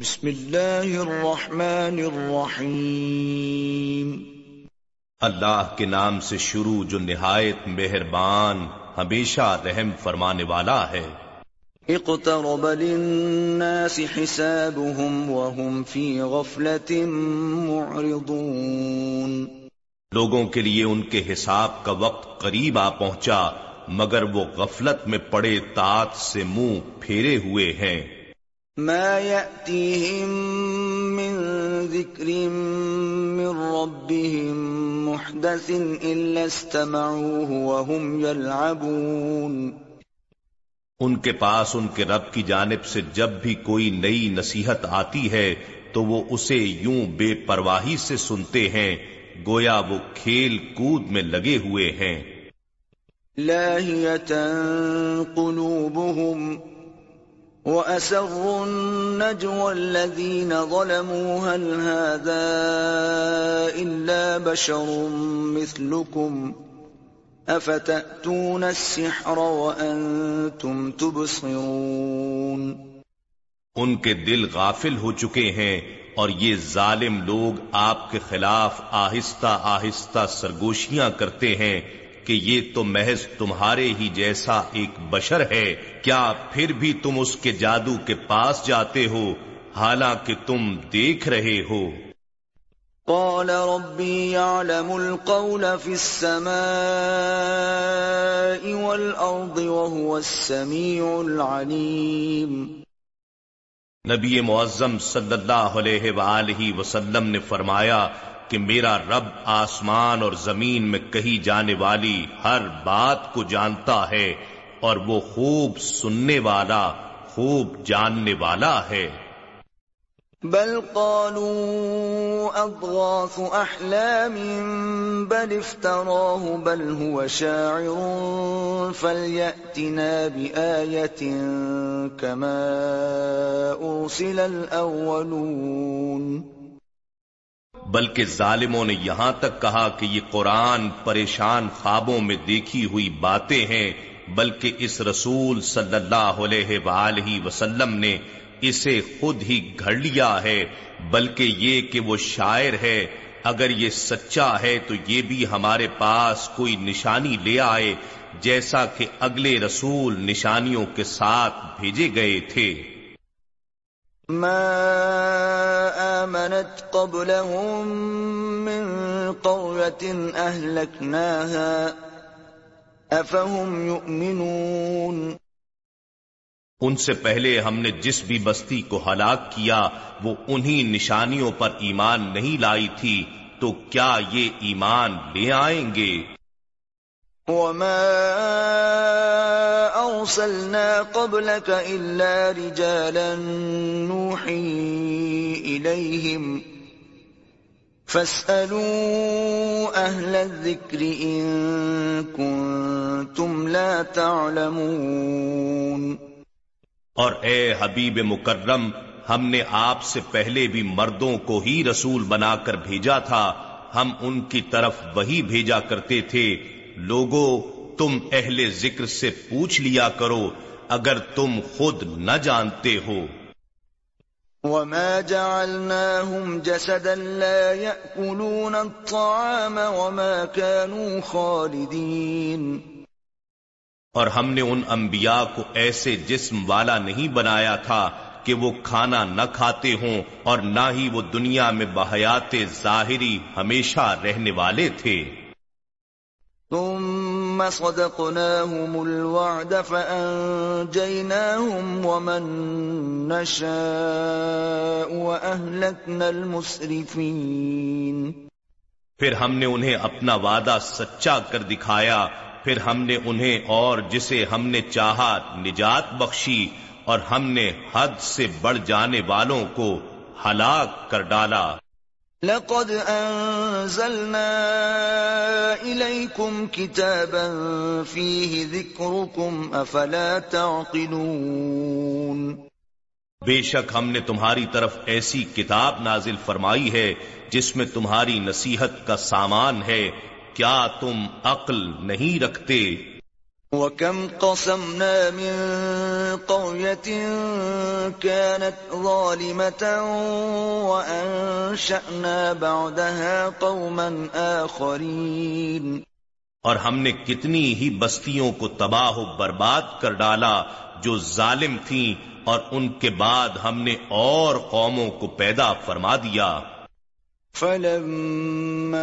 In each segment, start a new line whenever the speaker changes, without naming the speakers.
بسم اللہ الرحمن الرحیم۔
اللہ کے نام سے شروع جو نہایت مہربان ہمیشہ رحم فرمانے والا ہے۔
اقترب للناس حسابهم وهم في غفلة معرضون۔
لوگوں کے لیے ان کے حساب کا وقت قریب آ پہنچا مگر وہ غفلت میں پڑے تات سے منہ پھیرے ہوئے ہیں۔
ما يأتيهم من ذكر من ربهم محدث إلا استمعوه وهم يلعبون
ان کے پاس ان کے رب کی جانب سے جب بھی کوئی نئی نصیحت آتی ہے تو وہ اسے یوں بے پرواہی سے سنتے ہیں گویا وہ کھیل کود میں لگے ہوئے ہیں۔
لاهية قلوبهم وأسروا النجوى الذين ظلموا، هل هذا إلا بشر مثلكم؟ أفتأتون السحر وأنتم تبصرون؟
ان کے دل غافل ہو چکے ہیں اور یہ ظالم لوگ آپ کے خلاف آہستہ آہستہ سرگوشیاں کرتے ہیں۔ کہ یہ تو محض تمہارے ہی جیسا ایک بشر ہے کیا پھر بھی تم اس کے جادو کے پاس جاتے ہو حالانکہ تم دیکھ رہے ہو؟
قال ربي يعلم القول في السماء والأرض وهو السميع العليم
نبی معظم صلی اللہ علیہ وآلہ وسلم نے فرمایا کہ میرا رب آسمان اور زمین میں کہی جانے والی ہر بات کو جانتا ہے اور وہ خوب سننے والا، خوب جاننے والا ہے۔
بل قالوا اضغاث احلام بل افتراه، بل هو شاعر فلياتنا بايه كما ارسل الاولون
بلکہ ظالموں نے یہاں تک کہا کہ یہ قرآن پریشان خوابوں میں دیکھی ہوئی باتیں ہیں، بلکہ اس رسول صلی اللہ علیہ وآلہ وسلم نے اسے خود ہی گھڑ لیا ہے، بلکہ یہ کہ وہ شاعر ہے، اگر یہ سچا ہے تو یہ بھی ہمارے پاس کوئی نشانی لے آئے، جیسا کہ اگلے رسول نشانیوں کے ساتھ بھیجے گئے تھے۔
ما آمنت قبلهم من قرية أهلكناها أفهم يؤمنون
ان سے پہلے ہم نے جس بھی بستی کو ہلاک کیا، وہ انہی نشانیوں پر ایمان نہیں لائی تھی، تو کیا یہ ایمان لے آئیں گے؟
وما أرسلنا قبلك إلا رجالا نوحي إليهم فاسألوا أهل الذكر إن كنتم لا تعلمون
اور اے حبیب مکرم، ہم نے آپ سے پہلے بھی مردوں کو ہی رسول بنا کر بھیجا تھا، ہم ان کی طرف وہی بھیجا کرتے تھے لوگوں تم اہل ذکر سے پوچھ لیا کرو اگر تم خود نہ جانتے ہو۔
وما جعلناهم جسدا لا يأكلون الطعام وما كانوا خالدين۔
اور ہم نے ان انبیاء کو ایسے جسم والا نہیں بنایا تھا کہ وہ کھانا نہ کھاتے ہوں اور نہ ہی وہ دنیا میں بحیات ظاہری ہمیشہ رہنے والے تھے۔
ثم صدقناهم الوعد فأنجيناهم ومن نشاء وأهلكنا المسرفين.
پھر ہم نے انہیں اپنا وعدہ سچا کر دکھایا، پھر ہم نے انہیں اور جسے ہم نے چاہا نجات بخشی اور ہم نے حد سے بڑھ جانے والوں کو ہلاک کر ڈالا۔
لقد انزلنا اليكم كتابا فيه ذكركم افلا تعقلون
بے شک ہم نے تمہاری طرف ایسی کتاب نازل فرمائی ہے جس میں تمہاری نصیحت کا سامان ہے۔ کیا تم عقل نہیں رکھتے؟
وكم قسمنا من قرية كانت ظالمة وأنشأنا بعدها قوما آخرين
اور ہم نے کتنی ہی بستیوں کو تباہ و برباد کر ڈالا جو ظالم تھیں اور ان کے بعد ہم نے اور قوموں کو پیدا فرما دیا۔
فلما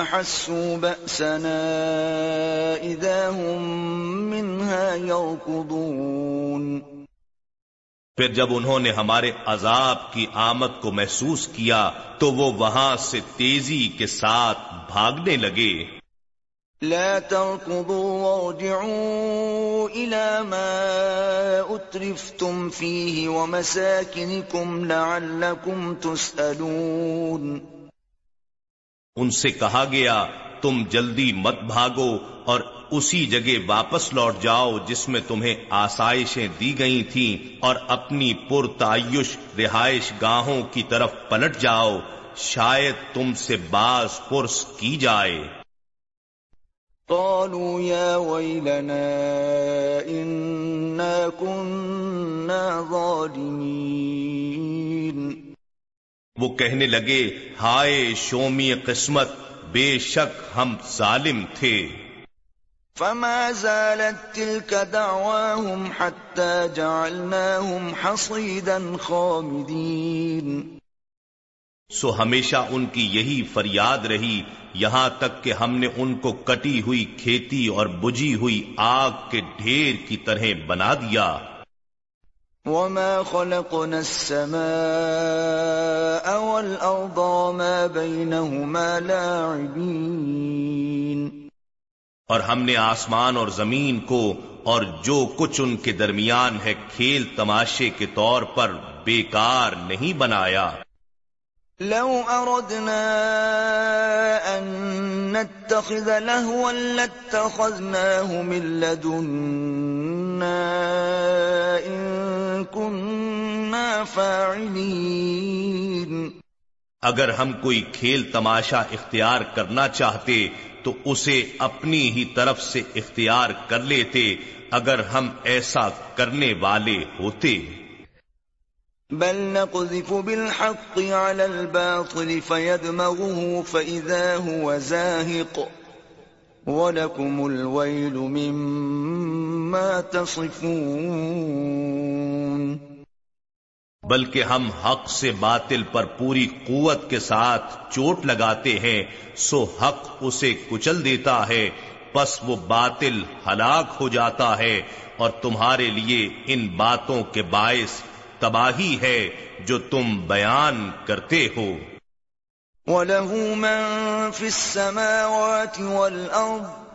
أحسوا بأسنا إذا هم منها يركضون
پھر جب انہوں نے ہمارے عذاب کی آمد کو محسوس کیا تو وہ وہاں سے تیزی کے ساتھ بھاگنے لگے۔
لا تركضوا وارجعوا إلى ما أترفتم فيه ومساكنكم لعلكم تسألون.
ان سے کہا گیا، تم جلدی مت بھاگو اور اسی جگہ واپس لوٹ جاؤ جس میں تمہیں آسائشیں دی گئی تھیں اور اپنی پر تعیش رہائش گاہوں کی طرف پلٹ جاؤ، شاید تم سے باز پرس کی جائے۔
قالوا يا ويلنا إنا كنا ظالمين.
وہ کہنے لگے ہائے شومی قسمت بے شک ہم ظالم تھے۔
فما زالت تلك دعواهم حتى جعلناهم حصيدا خامدين.
سو ہمیشہ ان کی یہی فریاد رہی یہاں تک کہ ہم نے ان کو کٹی ہوئی کھیتی اور بجھی ہوئی آگ کے ڈھیر کی طرح بنا دیا۔
وما خلقنا السماء والأرض وما بينهما لاعبين۔
اور ہم نے آسمان اور زمین کو اور جو کچھ ان کے درمیان ہے کھیل تماشے کے طور پر بیکار نہیں بنایا۔
لو أردنا أن نتخذ لهوا لاتخذناه من لدنا إن كنا فاعلين.
اگر ہم کوئی کھیل تماشا اختیار کرنا چاہتے تو اسے اپنی ہی طرف سے اختیار کر لیتے اگر ہم ایسا کرنے والے ہوتے۔
بل نقذف بالحق على الباطل فيدمغه فإذا هو زاهق. ولكم الويل مما تصفون.
بلکہ ہم حق سے باطل پر پوری قوت کے ساتھ چوٹ لگاتے ہیں، سو حق اسے کچل دیتا ہے، پس وہ باطل ہلاک ہو جاتا ہے، اور تمہارے لیے ان باتوں کے باعث تباہی ہے جو تم بیان کرتے ہو۔
وَلَهُ مَن فِي السَّمَاوَاتِ وَالْأَرْضِ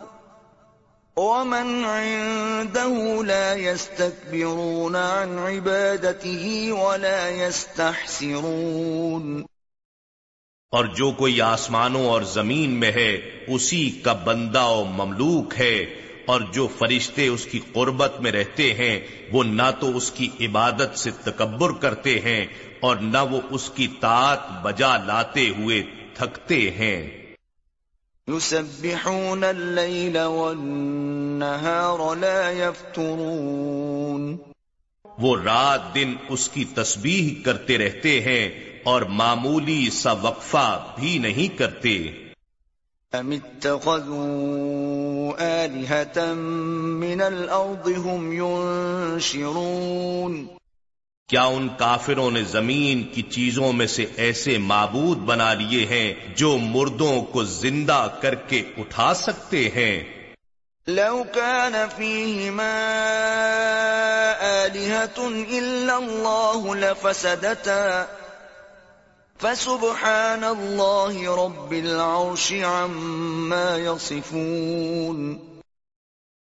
وَمَنْ عِندَهُ لَا يَسْتَكْبِرُونَ عَنْ عِبَادَتِهِ وَلَا يَسْتَحْسِرُونَ۔
اور جو کوئی آسمانوں اور زمین میں ہے اسی کا بندہ و مملوک ہے۔ اور جو فرشتے اس کی قربت میں رہتے ہیں وہ نہ تو اس کی عبادت سے تکبر کرتے ہیں اور نہ وہ اس کی طاعت بجا لاتے ہوئے تھکتے ہیں۔
يسبحون الليل والنهار لا يفترون۔
وہ رات دن اس کی تسبیح کرتے رہتے ہیں اور معمولی سا وقفہ بھی نہیں کرتے۔
ام اتخذوا آلهة من الارض هم ينشرون
کیا ان کافروں نے زمین کی چیزوں میں سے ایسے معبود بنا لیے ہیں جو مردوں کو زندہ کر کے اٹھا سکتے ہیں؟
لو كان فيهما آلهة إلا الله لفسدتا فسبحان الله رب العرش عما يصفون.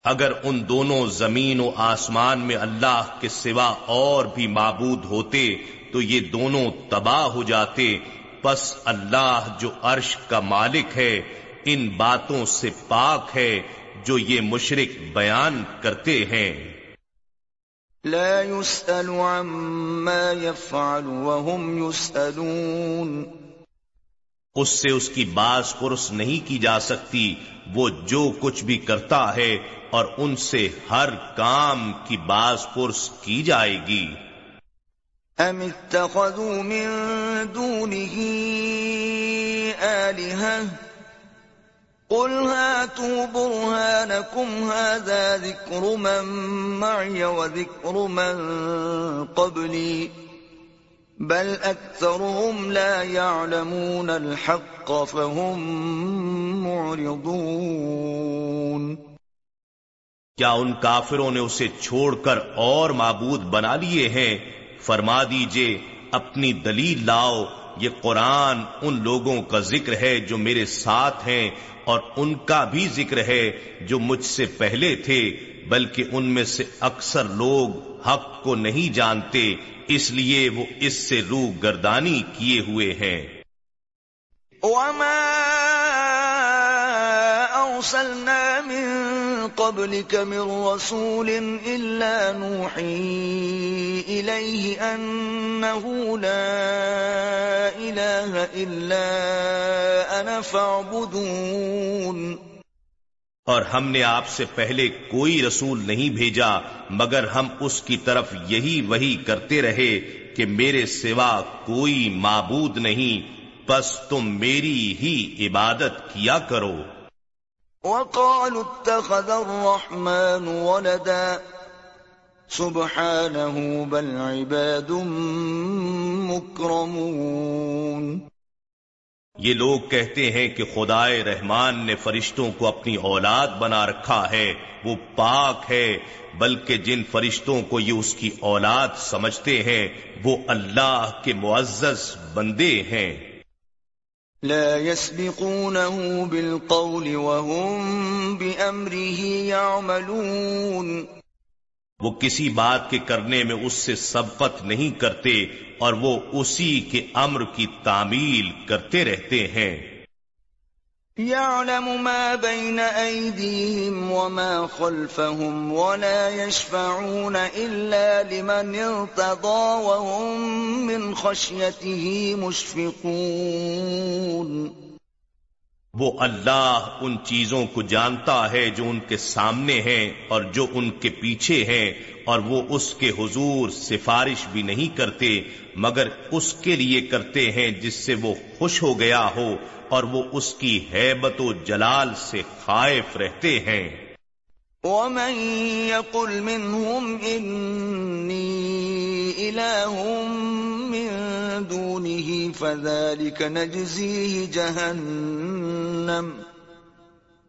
اگر ان دونوں زمین و آسمان میں اللہ کے سوا اور بھی معبود ہوتے تو یہ دونوں تباہ ہو جاتے۔ پس اللہ جو عرش کا مالک ہے، ان باتوں سے پاک ہے جو یہ مشرق بیان کرتے ہیں۔
لا يسأل عما يفعل وهم يسألون۔
اس سے اس کی باز پرس نہیں کی جا سکتی وہ جو کچھ بھی کرتا ہے اور ان سے ہر کام کی باز پرس کی جائے گی۔
ام اتخذوا من دونه آلهة قل هاتوا برهانكم هذا ذكر من معي وذكر من قبلي بل أكثرهم لا يعلمون الحق فهم معرضون
کیا ان کافروں نے اسے چھوڑ کر اور معبود بنا لیے ہیں؟ فرما دیجیے، اپنی دلیل لاؤ یہ قرآن ان لوگوں کا ذکر ہے جو میرے ساتھ ہیں اور ان کا بھی ذکر ہے جو مجھ سے پہلے تھے، بلکہ ان میں سے اکثر لوگ حق کو نہیں جانتے، اس لیے وہ اس سے روح گردانی کیے ہوئے ہیں۔
وما أرسلنا من قبلك من رسول إلا نوحي إليه أنه لا إله إلا أنا فاعبدون.
اور ہم نے آپ سے پہلے کوئی رسول نہیں بھیجا، مگر ہم اس کی طرف یہی وہی کرتے رہے کہ میرے سوا کوئی معبود نہیں بس تم میری ہی عبادت کیا کرو۔
وقالوا اتخذ الرحمن ولدا سبحانه بل عباد مكرمون
یہ لوگ کہتے ہیں کہ خدائے رحمان نے فرشتوں کو اپنی اولاد بنا رکھا ہے، وہ پاک ہے، بلکہ جن فرشتوں کو یہ اس کی اولاد سمجھتے ہیں، وہ اللہ کے معزز بندے ہیں۔
لا يسبقونه بالقول وهم بأمره يعملون۔
وہ کسی بات کے کرنے میں اس سے سبقت نہیں کرتے اور وہ اسی کے امر کی تعمیل کرتے رہتے ہیں۔
يعلم ما بين أيديهم وما خلفهم ولا يشفعون إلا لمن ارتضى وهم من خشيته مشفقون
وہ اللہ ان چیزوں کو جانتا ہے جو ان کے سامنے ہیں اور جو ان کے پیچھے ہیں اور وہ اس کے حضور سفارش بھی نہیں کرتے مگر اس کے لیے کرتے ہیں جس سے وہ خوش ہو گیا ہو اور وہ اس کی حیبت و جلال سے خائف رہتے ہیں۔
ومن يقل منهم إني إله من دونه فذلك نجزيه جهنم،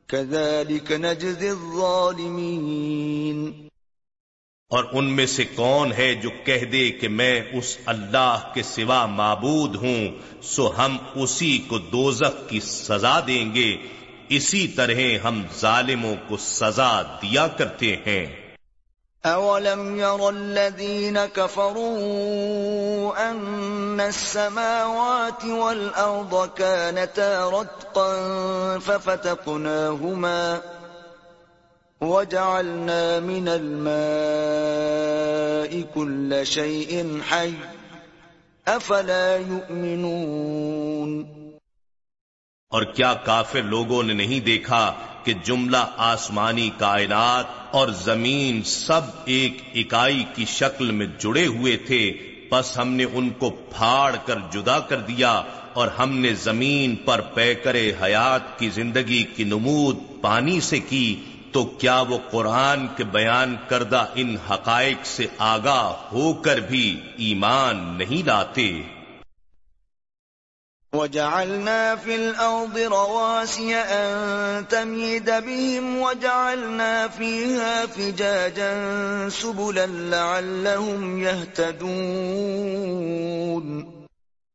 كذلك نجزي الظالمين۔
اور ان میں سے کون ہے جو کہہ دے کہ میں اس اللہ کے سوا معبود ہوں، سو ہم اسی کو دوزخ کی سزا دیں گے۔ اسی طرح ہم ظالموں کو سزا دیا کرتے ہیں۔
اولم ير الذين كفروا ان السماوات والارض كانتا رتقا ففتقناهما وجعلنا من الماء كل شيء حي. افلا يؤمنون؟
اور کیا کافر لوگوں نے نہیں دیکھا کہ جملہ آسمانی کائنات اور زمین سب ایک اکائی کی شکل میں جڑے ہوئے تھے بس ہم نے ان کو پھاڑ کر جدا کر دیا اور ہم نے زمین پر پے کرے حیات کی زندگی کی نمود پانی سے کی تو کیا وہ قرآن کے بیان کردہ ان حقائق سے آگاہ ہو کر بھی ایمان نہیں لاتے؟
وجعلنا في الأرض رواسي أن تميد بهم وجعلنا فيها فجاجا سبلا لعلهم يهتدون.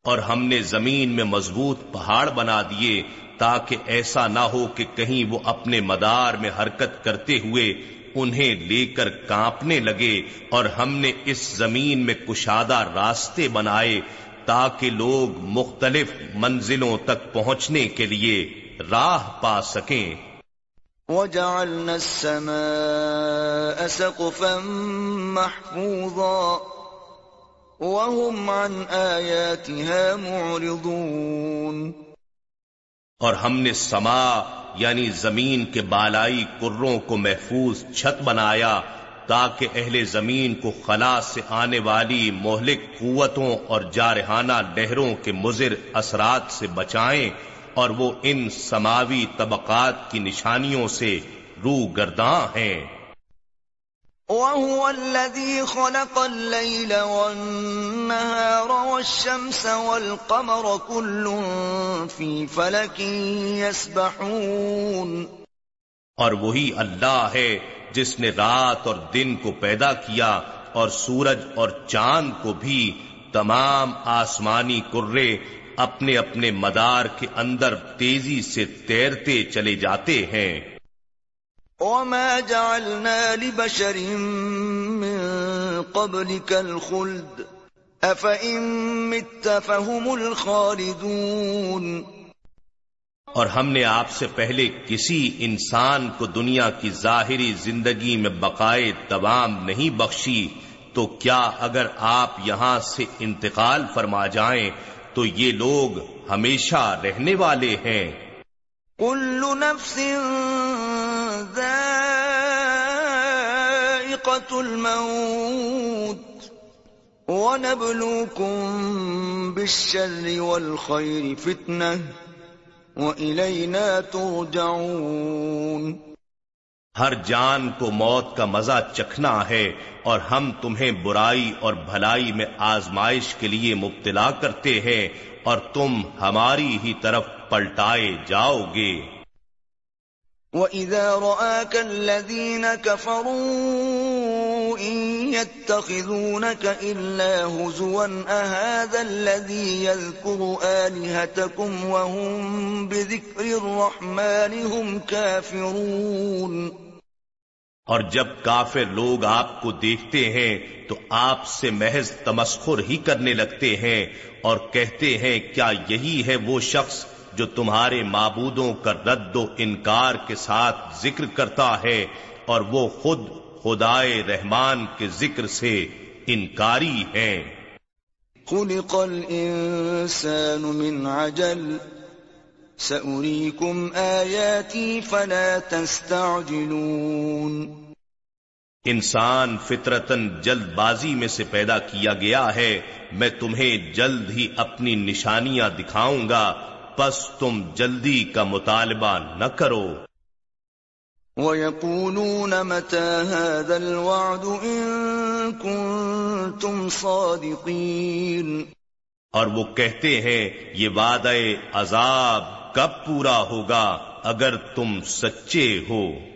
اور ہم نے زمین میں مضبوط پہاڑ بنا دیے تاکہ ایسا نہ ہو کہ کہیں وہ اپنے مدار میں حرکت کرتے ہوئے انہیں لے کر کانپنے لگے اور ہم نے اس زمین میں کشادہ راستے بنائے تاکہ لوگ مختلف منزلوں تک پہنچنے کے لیے راہ پا سکیں۔
وجعلنا السماء سقفا محفوظا وهم عن آياتها معرضون۔
اور ہم نے سما یعنی زمین کے بالائی کروں کو محفوظ چھت بنایا تاکہ اہل زمین کو خلا سے آنے والی مہلک قوتوں اور جارحانہ لہروں کے مضر اثرات سے بچائیں اور وہ ان سماوی طبقات کی نشانیوں سے رو گرداں ہیں۔
وهو الذي خلق الليل والنهار والشمس والقمر كل في فلك يسبحون.
اور وہی اللہ ہے جس نے رات اور دن کو پیدا کیا اور سورج اور چاند کو بھی تمام آسمانی کرے اپنے اپنے مدار کے اندر تیزی سے تیرتے چلے جاتے ہیں۔
وما جعلنا لبشر من قبلك الخلد أفإن مت فهم الخالدون
اور ہم نے آپ سے پہلے کسی انسان کو دنیا کی ظاہری زندگی میں بقائے دوام نہیں بخشی تو کیا اگر آپ یہاں سے انتقال فرما جائیں تو یہ لوگ ہمیشہ رہنے والے ہیں۔
كل نفس ذائقة الموت ونبلوكم بالشر والخير فتنة وإلينا ترجعون
ہر جان کو موت کا مزہ چکھنا ہے اور ہم تمہیں برائی اور بھلائی میں آزمائش کے لیے مبتلا کرتے ہیں اور تم ہماری ہی طرف پلٹائے جاؤ گے۔
وَإِذَا رَآكَ الَّذِينَ كَفَرُوا إِن يَتَّخِذُونَكَ إِلَّا هُزُوًا أَهَذَا الَّذِي يَذْكُرُ آلِهَتَكُمْ وَهُمْ بِذِكْرِ الرَّحْمَنِ هُمْ كَافِرُونَ
اور جب کافر لوگ آپ کو دیکھتے ہیں تو آپ سے محض تمسخر ہی کرنے لگتے ہیں اور کہتے ہیں، کیا یہی ہے وہ شخص جو تمہارے معبودوں کا رد و انکار کے ساتھ ذکر کرتا ہے اور وہ خود خدائے رحمان کے ذکر سے انکاری ہیں۔
خلق الانسان من عجل۔ سأريكم آياتي فلا تستعجلون۔
انسان فطرتن جلد بازی میں سے پیدا کیا گیا ہے۔ میں تمہیں جلد ہی اپنی نشانیاں دکھاؤں گا۔ پس تم جلدی کا مطالبہ نہ کرو۔
وَيَقُولُونَ مَتَى هَذَا الْوَعْدُ إِن كُنتُمْ صَادِقِينَ۔
اور وہ کہتے ہیں یہ وعدہ عذاب کب پورا ہوگا اگر تم سچے ہو۔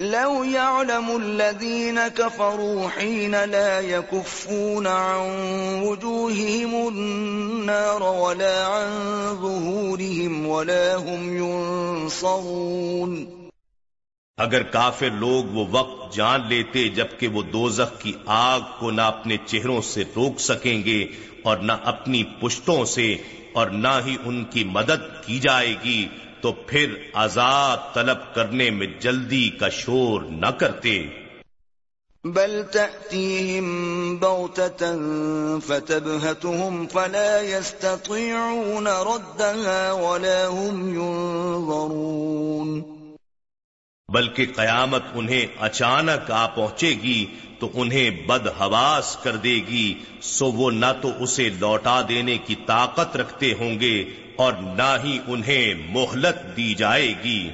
لو يعلم الذين كفروا حين لا يكفون عن وجوههم النار ولا عن ظهورهم ولا هم ينصرون
اگر کافر لوگ وہ وقت جان لیتے جبکہ وہ دوزخ کی آگ کو نہ اپنے چہروں سے روک سکیں گے اور نہ اپنی پشتوں سے اور نہ ہی ان کی مدد کی جائے گی تو پھر عذاب طلب کرنے میں جلدی کا شور نہ کرتے۔
بل تأتيهم بغتة فتبهتهم فلا يستطيعون ردها ولا هم ينظرون۔
بلکہ قیامت انہیں اچانک آ پہنچے گی تو انہیں بد حواس کر دے گی سو وہ نہ تو اسے لوٹا دینے کی طاقت رکھتے ہوں گے اور نہ ہی انہیں مہلت دی جائے گی۔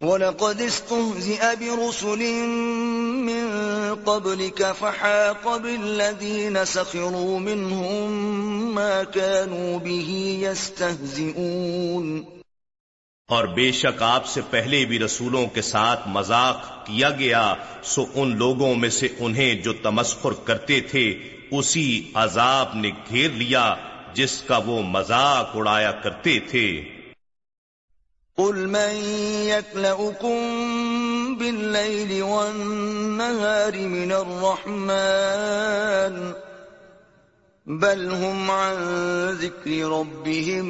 وَلَقَدْ اسْتُهْزِئَ بِرُسُلٍ مِّن قَبْلِكَ فَحَاقَ بِالَّذِينَ سَخِرُوا مِنْهُمْ مَا كَانُوا بِهِ يَسْتَهْزِئُونَ۔
اور بے شک آپ سے پہلے بھی رسولوں کے ساتھ مذاق کیا گیا سو ان لوگوں میں سے انہیں جو تمسخر کرتے تھے اسی عذاب نے گھیر لیا۔ جس کا وہ مذاق اڑایا کرتے تھے۔
قل من يكلأكم بالليل والنهار من الرحمن بل هم عن ذكر ربهم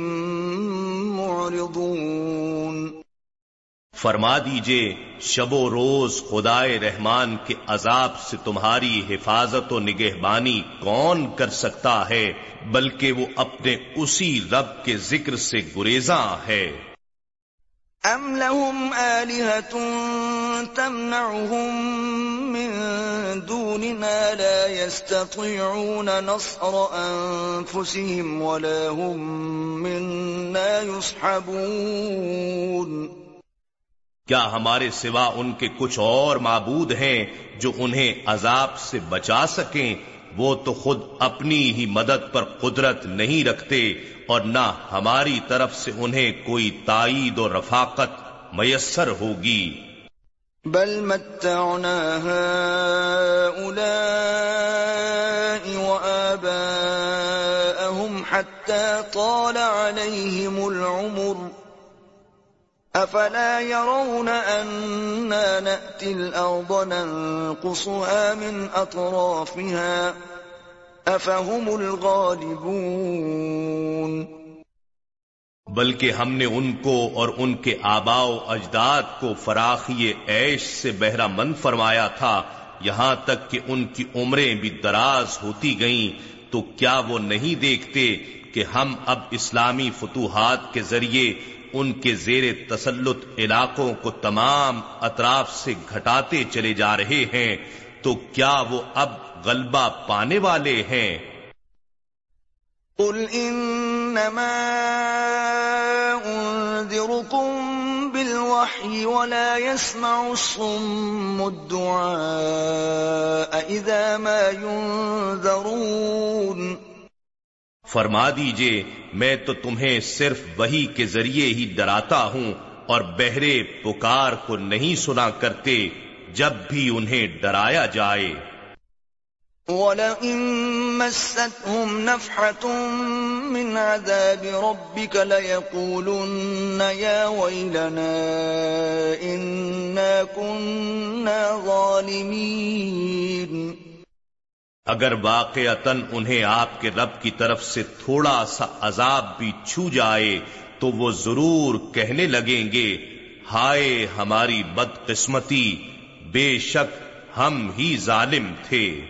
معرضون
فرما دیجیے، شب و روز خدائے رحمان کے عذاب سے تمہاری حفاظت و نگہبانی کون کر سکتا ہے، بلکہ وہ اپنے اسی رب کے ذکر سے گریزاں ہے۔
ام لهم تمنعهم من دوننا لا يستطيعون نصر انفسهم ولا هم منا يصحبون۔
کیا ہمارے سوا ان کے کچھ اور معبود ہیں جو انہیں عذاب سے بچا سکیں؟ وہ تو خود اپنی ہی مدد پر قدرت نہیں رکھتے اور نہ ہماری طرف سے انہیں کوئی تائید و رفاقت میسر ہوگی۔
بل متعنا حتى طال عليهم العمر افلا يرون اننا ناتي الارض ننقصها من اطرافها افهم الغالبون
بلکہ ہم نے ان کو اور ان کے آبا و اجداد کو فراخی عیش سے بہرا مند فرمایا تھا، یہاں تک کہ ان کی عمریں بھی دراز ہوتی گئیں، تو کیا وہ نہیں دیکھتے کہ ہم اب اسلامی فتوحات کے ذریعے ان کے زیر تسلط علاقوں کو تمام اطراف سے گھٹاتے چلے جا رہے ہیں، تو کیا وہ اب غلبہ پانے والے ہیں؟
قل انما انذركم بالوحي ولا يسمع الصم الدعاء اذا ما ينذرون۔
فرما دیجیے، میں تو تمہیں صرف وہی کے ذریعے ہی ڈراتا ہوں اور بہرے پکار کو نہیں سنا کرتے جب بھی انہیں ڈرایا جائے۔
وَلَئِن مَسَّتْهُمْ نَفْحَةٌ مِّنْ عَذَابِ رَبِّكَ لَيَقُولُنَّ يَا وَيْلَنَا إِنَّا كُنَّا ظَالِمِينَ۔
اگر واقعتاً انہیں آپ کے رب کی طرف سے تھوڑا سا عذاب بھی چھو جائے، تو وہ ضرور کہنے لگیں گے، ہائے ہماری بد قسمتی بے شک ہم ہی ظالم تھے۔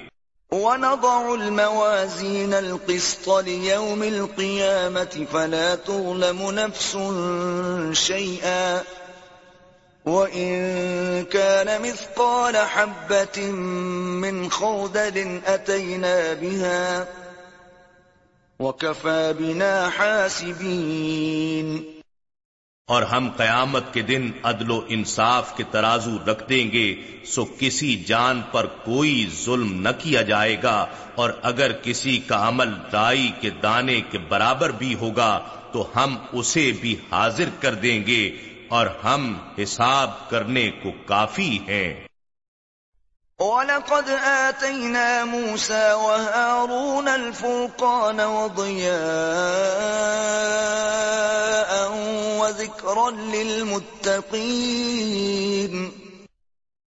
وَنَضَعُ الْمَوَازِينَ الْقِسْطَ لِيَوْمِ الْقِيَامَةِ فَلَا تُظْلَمُ نَفْسٌ شَيْئًا۔ وَإِن كَانَ مِثْقَالَ حَبَّةٍ مِّنْ خَرْدَلٍ أَتَيْنَا بِهَا وَكَفَى بِنَا حَاسِبِينَ
اور ہم قیامت کے دن عدل و انصاف کے ترازو رکھ دیں گے، سو کسی جان پر کوئی ظلم نہ کیا جائے گا، اور اگر کسی کا عمل رائی کے دانے کے برابر بھی ہوگا، تو ہم اسے بھی حاضر کر دیں گے۔ اور ہم حساب کرنے کو کافی ہیں۔
وَلَقَدْ آتَيْنَا مُوسَى وَهَارُونَ الْفُرْقَانَ وَضِيَاءً وَذِكْرًا لِلْمُتَّقِينَ۔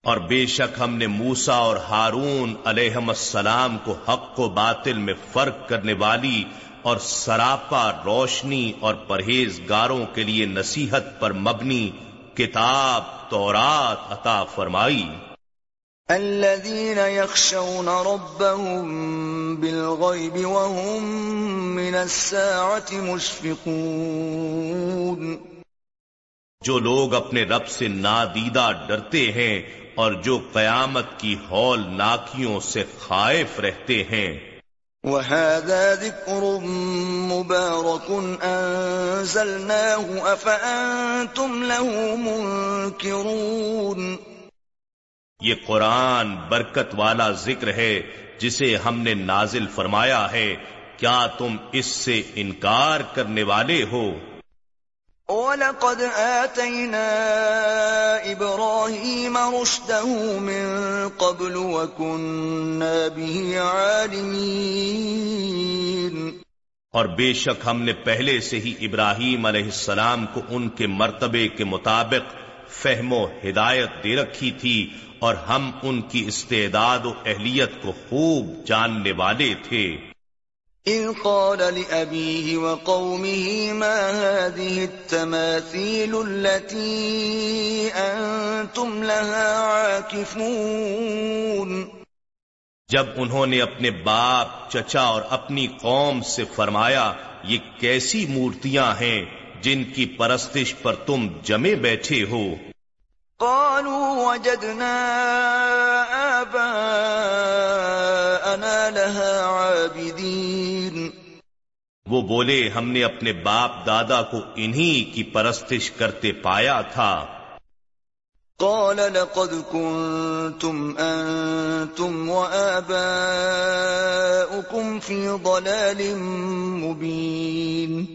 اور بے شک ہم نے موسا اور ہارون علیہم السلام کو حق و باطل میں فرق کرنے والی اور سراپا روشنی اور پرہیزگاروں کے لیے نصیحت پر مبنی کتاب تورات عطا فرمائی۔
الذين يخشون ربهم بالغيب وهم من الساعة مشفقون۔
جو لوگ اپنے رب سے نادیدہ ڈرتے ہیں اور جو قیامت کی ہول ناکیوں سے خائف رہتے ہیں۔
وَهَذَا ذِكْرٌ مُبَارَكٌ أَنزَلْنَاهُ أَفَأَنْتُمْ لَهُ مُنْكِرُونَ
یہ قرآن برکت والا ذکر ہے جسے ہم نے نازل فرمایا ہے۔ کیا تم اس سے انکار کرنے والے ہو؟
وَلَقَدْ آتَيْنَا إِبْرَاهِيمَ رُشْدَهُ مِن قَبْلُ وَكُنَّا بِهِ عَالِمِينَ۔
اور بے شک ہم نے پہلے سے ہی ابراہیم علیہ السلام کو ان کے مرتبے کے مطابق فہم و ہدایت دے رکھی تھی اور ہم ان کی استعداد و اہلیت کو خوب جاننے والے تھے۔
إذ قال لأبيه وقومه ما هذه التماثيل التي أنتم لها عاكفون؟
جب انہوں نے اپنے باپ چچا اور اپنی قوم سے فرمایا یہ کیسی مورتیاں ہیں جن کی پرستش پر تم جمے بیٹھے ہو؟
قالوا وجدنا آباءنا لها عابدين
وہ بولے ہم نے اپنے باپ دادا کو انہی کی پرستش کرتے پایا تھا۔
قال لقد كنتم أنتم وآباؤكم في ضلال مبين۔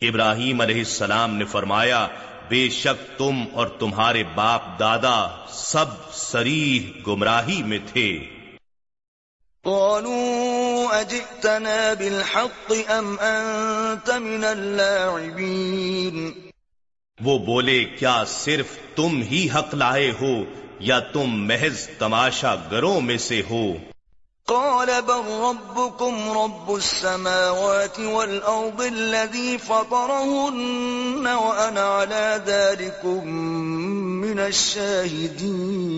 ابراہیم علیہ السلام نے فرمایا بے شک تم اور تمہارے باپ دادا سب سریح گمراہی میں تھے۔
قالوا أجئتنا بالحق أم أنت من اللاعبين
وہ بولے کیا صرف تم ہی حق لائے ہو یا تم محض تماشا گروں میں سے ہو؟
قال بل ربكم رب السماوات والأرض الذي فطرهن وأنا على ذلكم من الشاهدين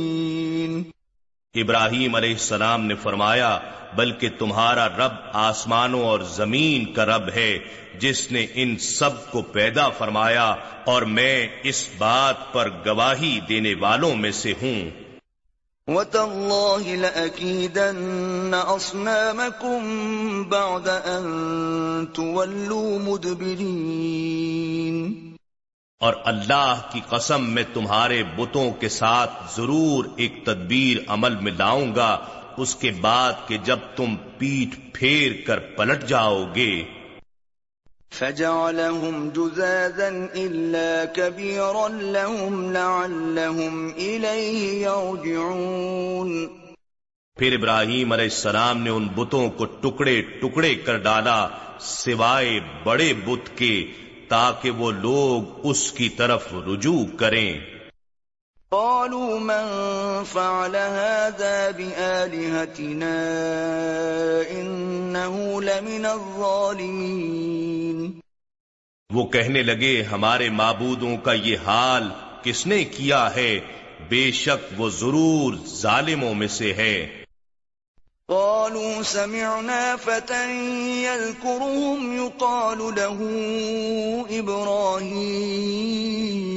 ابراہیم علیہ السلام نے فرمایا بلکہ تمہارا رب آسمانوں اور زمین کا رب ہے جس نے ان سب کو پیدا فرمایا اور میں اس بات پر گواہی دینے والوں میں سے ہوں۔
وَتَاللَّهِ لَأَكِيدَنَّ أَصْنَامَكُمْ بَعْدَ أَن تُوَلُّوا مُدْبِرِينَ۔
اور اللہ کی قسم میں تمہارے بتوں کے ساتھ ضرور ایک تدبیر عمل میں لاؤں گا۔ اس کے بعد کہ جب تم پیٹ پھیر کر پلٹ جاؤ گے۔
فجعلهم جزازا إلا كبيرا لهم لعلهم إليه يرجعون۔
پھر ابراہیم علیہ السلام نے ان بتوں کو ٹکڑے ٹکڑے کر ڈالا سوائے بڑے بت کے تاکہ وہ لوگ اس کی طرف رجوع کریں۔
قالوا من فعل هذا بآلهتنا إنه لمن الظالمين.
وہ کہنے لگے ہمارے معبودوں کا یہ حال کس نے کیا ہے؟ بے شک وہ ضرور ظالموں میں سے ہے۔
قالوا سمعنا فتى يذكرهم يقال له إبراهيم.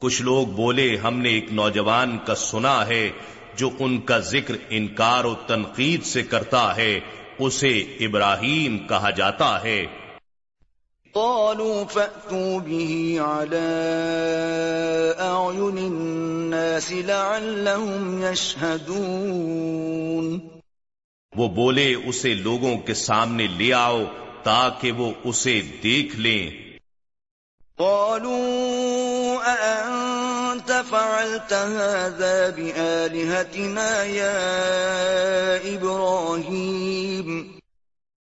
کچھ لوگ بولے ہم نے ایک نوجوان کا سنا ہے جو ان کا ذکر انکار و تنقید سے کرتا ہے اسے ابراہیم کہا جاتا ہے۔
قالوا فأتوا به على أعين الناس لعلهم يشهدون۔
وہ بولے اسے لوگوں کے سامنے لے آؤ تاکہ وہ اسے دیکھ لیں۔
قالوا أأنت فعلت هذا بآلهتنا يا إبراهيم؟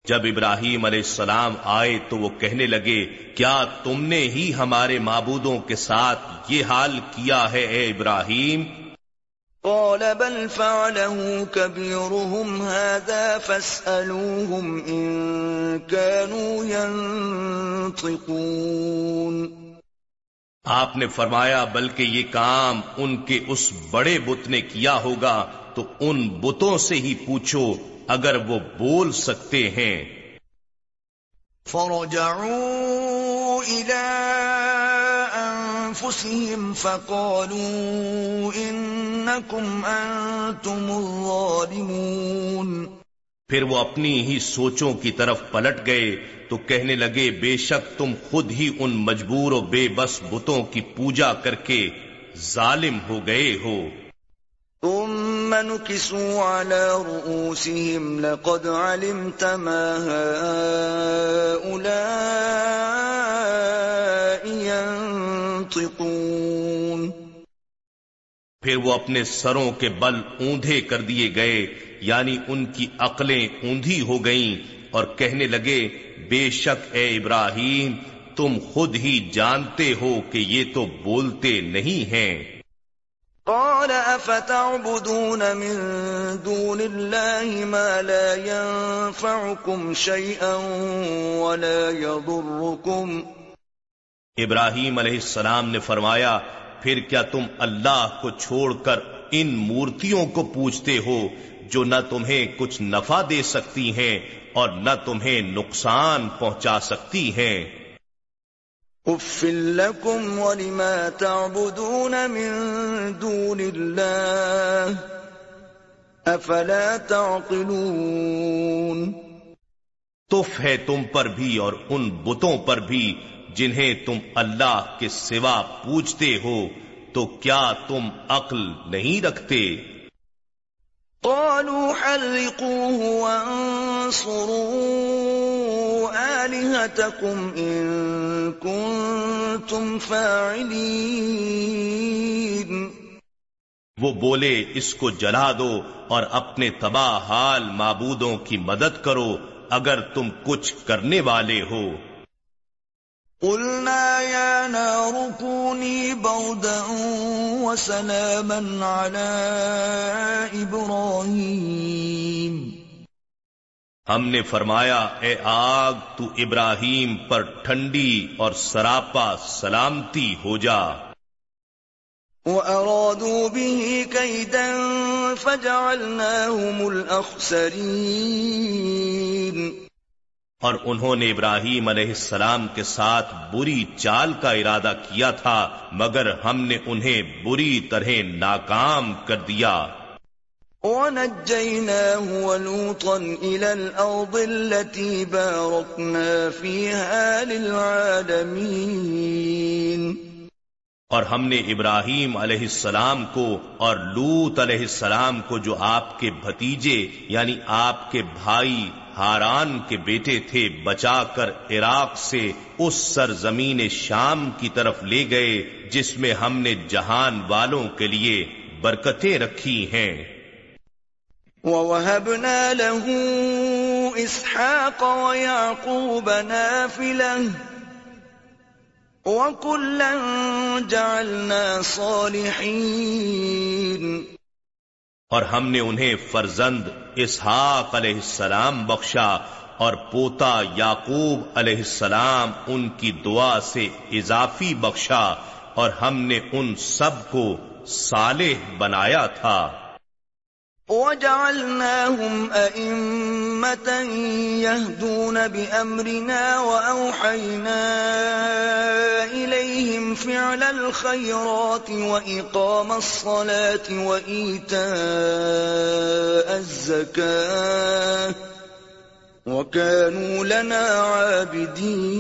جب ابراہیم علیہ السلام آئے تو وہ کہنے لگے، کیا تم نے ہی ہمارے معبودوں کے ساتھ یہ حال کیا ہے اے ابراہیم؟
قال بل فعله كبيرهم هذا فاسألوهم إن كانوا ينطقون۔
آپ نے فرمایا بلکہ یہ کام ان کے اس بڑے بت نے کیا ہوگا تو ان بتوں سے ہی پوچھو اگر وہ بول سکتے ہیں۔
فرجعوا إلى أنفسهم فقالوا إنكم أنتم الظالمون
پھر وہ اپنی ہی سوچوں کی طرف پلٹ گئے تو کہنے لگے بے شک تم خود ہی ان مجبور و بے بس بتوں کی پوجا کر کے ظالم ہو گئے ہو۔
ثم نكسوا على رؤوسهم لقد علمت ما هؤلاء ينطقون۔
پھر وہ اپنے سروں کے بل اوندھے کر دیے گئے یعنی ان کی عقلیں اوندھی ہو گئیں اور کہنے لگے بے شک اے ابراہیم تم خود ہی جانتے ہو کہ یہ تو بولتے نہیں ہیں۔
قال افتعبدون من دون الله ما لا ينفعكم شيئا ولا يضركم
ابراہیم علیہ السلام نے فرمایا پھر کیا تم اللہ کو چھوڑ کر ان مورتیوں کو پوچھتے ہو جو نہ تمہیں کچھ نفع دے سکتی ہیں اور نہ تمہیں نقصان پہنچا سکتی ہیں؟
لكم ولما تعبدون من دون الله افلا تعقلون؟
تف ہے تم پر بھی اور ان بتوں پر بھی جنہیں تم اللہ کے سوا پوچھتے ہو تو کیا تم عقل نہیں رکھتے؟
قالوا حرقوه وانصروا آلهتكم إن كنتم فاعلين.
وہ بولے اس کو جلا دو اور اپنے تباہ حال معبودوں کی مدد کرو اگر تم کچھ کرنے والے ہو۔
قلنا يا نار كوني بردا وسلاما على إبراهيم.
ہم نے فرمایا اے آگ تو ابراہیم پر ٹھنڈی اور سراپا سلامتی ہو جا۔
وَأَرَادُوا بِهِ كَيْدًا فَجَعَلْنَاهُمُ الْأَخْسَرِينَ.
اور انہوں نے ابراہیم علیہ السلام کے ساتھ بری چال کا ارادہ کیا تھا مگر ہم نے انہیں بری طرح ناکام کر دیا۔
وَنَجَّيْنَاهُ وَلُوطًا إِلَى الْأَرْضِ الَّتِي بَارَكْنَا فِيهَا لِلْعَالَمِينَ۔
اور ہم نے ابراہیم علیہ السلام کو اور لوت علیہ السلام کو جو آپ کے بھتیجے یعنی آپ کے بھائی ہاران کے بیٹے تھے بچا کر عراق سے اس سرزمین شام کی طرف لے گئے، جس میں ہم نے جہان والوں کے لیے برکتیں رکھی ہیں۔
وَوَهَبْنَا لَهُ إِسْحَاقَ وَيَعْقُوبَ نَافِلَةً وَكُلًّا جَعَلْنَا صَالِحِينَ
اور ہم نے انہیں فرزند اسحاق علیہ السلام بخشا اور پوتا یعقوب علیہ السلام ان کی دعا سے اضافی بخشا اور ہم نے ان سب کو صالح بنایا تھا۔
وَجَعَلْنَاهُمْ أَئِمَّةً يَهْدُونَ بِأَمْرِنَا وَأَوْحَيْنَا إِلَيْهِمْ فِعْلَ الْخَيْرَاتِ وَإِقَامَ الصَّلَاةِ وَإِيتَاءَ الزَّكَاةِ وَكَانُوا لَنَا عَابِدِينَ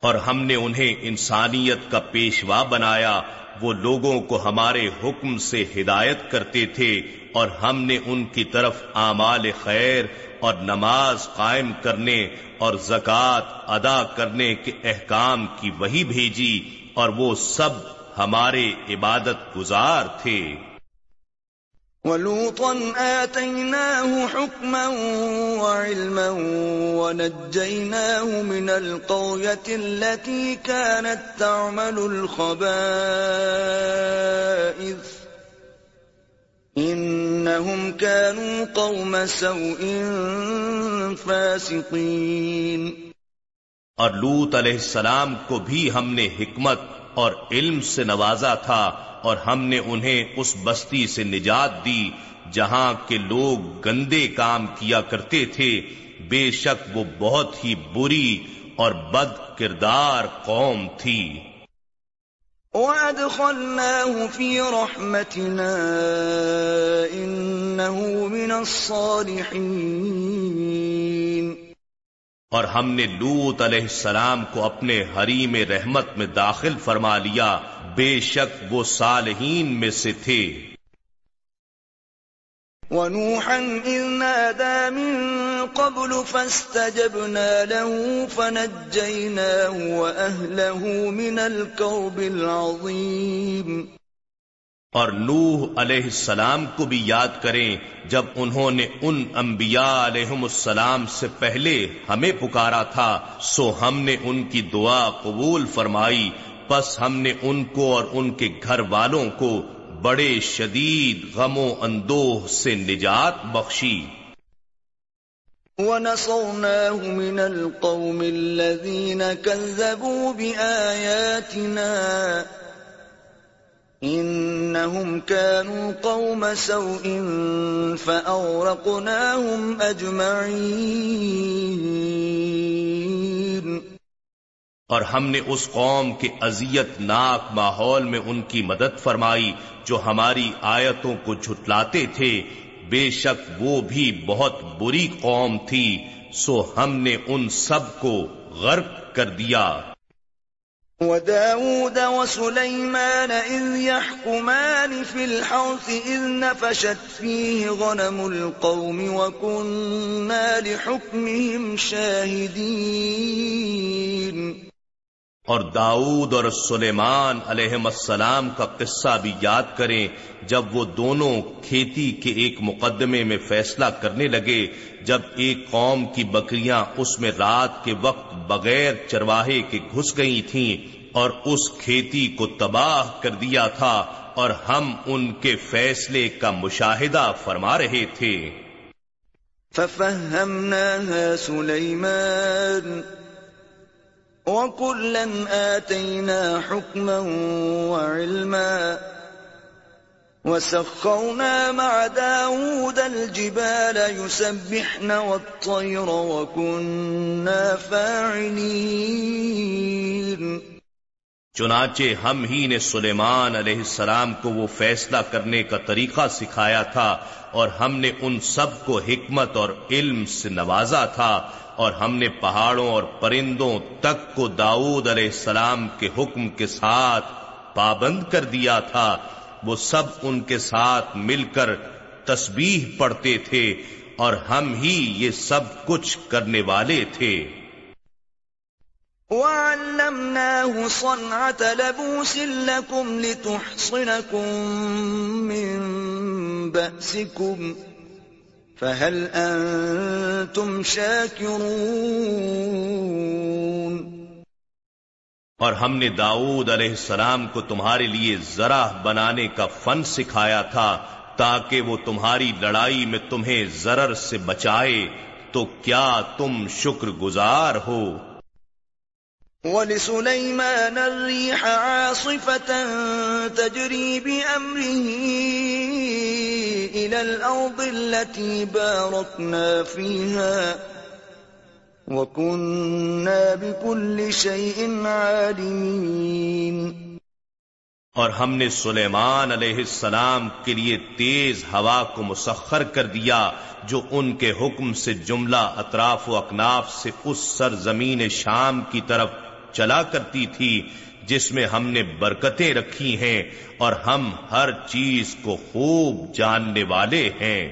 اور ہم نے انہیں انسانیت کا پیشوا بنایا وہ لوگوں کو ہمارے حکم سے ہدایت کرتے تھے اور ہم نے ان کی طرف اعمال خیر اور نماز قائم کرنے اور زکوٰۃ ادا کرنے کے احکام کی وہی بھیجی اور وہ سب ہمارے عبادت گزار تھے۔
ولوطا آتيناه حكما وعلما ونجيناه من القرية التي كانت تعمل الخبائث. إنهم كانوا قوم سوء فاسقين.
اور لوت علیہ السلام کو بھی ہم نے حکمت اور علم سے نوازا تھا اور ہم نے انہیں اس بستی سے نجات دی جہاں کے لوگ گندے کام کیا کرتے تھے۔ بے شک وہ بہت ہی بری اور بد کردار قوم تھی۔
وَأَدْخَلْنَاهُ فِي رَحْمَتِنَا إِنَّهُ مِنَ الصَّالِحِينَ۔
اور ہم نے لوت علیہ السلام کو اپنے حریم رحمت میں داخل فرما لیا۔ بے شک وہ صالحین میں سے تھے۔
وَنُوحًا إِذْ نَادَى مِن قَبْلُ فَاسْتَجَبْنَا لَهُ فَنَجَّيْنَاهُ وَأَهْلَهُ مِنَ الْكَرْبِ الْعَظِيمِ
اور نوح علیہ السلام کو بھی یاد کریں جب انہوں نے ان انبیاء علیہم السلام سے پہلے ہمیں پکارا تھا، سو ہم نے ان کی دعا قبول فرمائی۔ پس ہم نے ان کو اور ان کے گھر والوں کو بڑے شدید غم و اندوہ سے نجات بخشی۔
ونصرناه من القوم الذين كذبوا بآياتنا إنهم كانوا قوم سوء فأورقناهم أجمعين.
اور ہم نے اس قوم کے اذیت ناک ماحول میں ان کی مدد فرمائی جو ہماری آیتوں کو جھٹلاتے تھے۔ بے شک وہ بھی بہت بری قوم تھی، سو ہم نے ان سب کو غرق کر دیا۔
وداود وسليمان إذ يحكمان في الحوث إذ نفشت فيه غنم القوم وكنا لحكمهم شاهدين.
اور داؤد اور سلیمان علیہ السلام کا قصہ بھی یاد کریں جب وہ دونوں کھیتی کے ایک مقدمے میں فیصلہ کرنے لگے، جب ایک قوم کی بکریاں اس میں رات کے وقت بغیر چرواہے کے گھس گئی تھیں اور اس کھیتی کو تباہ کر دیا تھا اور ہم ان کے فیصلے کا مشاہدہ فرما رہے تھے۔
وَكُلًّا آتَيْنَا حُكْمًا وَعِلْمًا وَسَخَّرْنَا مَعَ دَاوُودَ الْجِبَالَ يُسَبِّحْنَ وَالطَّيْرَ وَكُنَّا فَاعِلِينَ
چنانچہ ہم ہی نے سلیمان علیہ السلام کو وہ فیصلہ کرنے کا طریقہ سکھایا تھا اور ہم نے ان سب کو حکمت اور علم سے نوازا تھا اور ہم نے پہاڑوں اور پرندوں تک کو داؤد علیہ السلام کے حکم کے ساتھ پابند کر دیا تھا۔ وہ سب ان کے ساتھ مل کر تسبیح پڑھتے تھے اور ہم ہی یہ سب کچھ کرنے والے تھے۔
وَعَلَّمْنَاهُ صَنْعَةَ لَبُوسٍ لَكُمْ لِتُحْصِنَكُمْ مِنْ بَأْسِكُمْ فَهَلْ أَنْتُمْ شَاكِرُونَ
اور ہم نے داؤد علیہ السلام کو تمہارے لیے ذرا بنانے کا فن سکھایا تھا تاکہ وہ تمہاری لڑائی میں تمہیں ضرر سے بچائے تو کیا تم شکر گزار ہو؟
وَلِسُلَيْمَانَ الرِّيحَ عَاصِفَةً تَجْرِي بِأَمْرِهِ إِلَى الْأَرْضِ الَّتِي بَارَكْنَا فِيهَا وَكُنَّا بِكُلِّ شَيْءٍ عَالِمِينَ
اور ہم نے سلیمان علیہ السلام کے لیے تیز ہوا کو مسخر کر دیا جو ان کے حکم سے جملہ اطراف و اکناف سے اس سرزمین شام کی طرف چلا کرتی تھی جس میں ہم نے برکتیں رکھی ہیں اور ہم ہر چیز کو خوب جاننے والے ہیں۔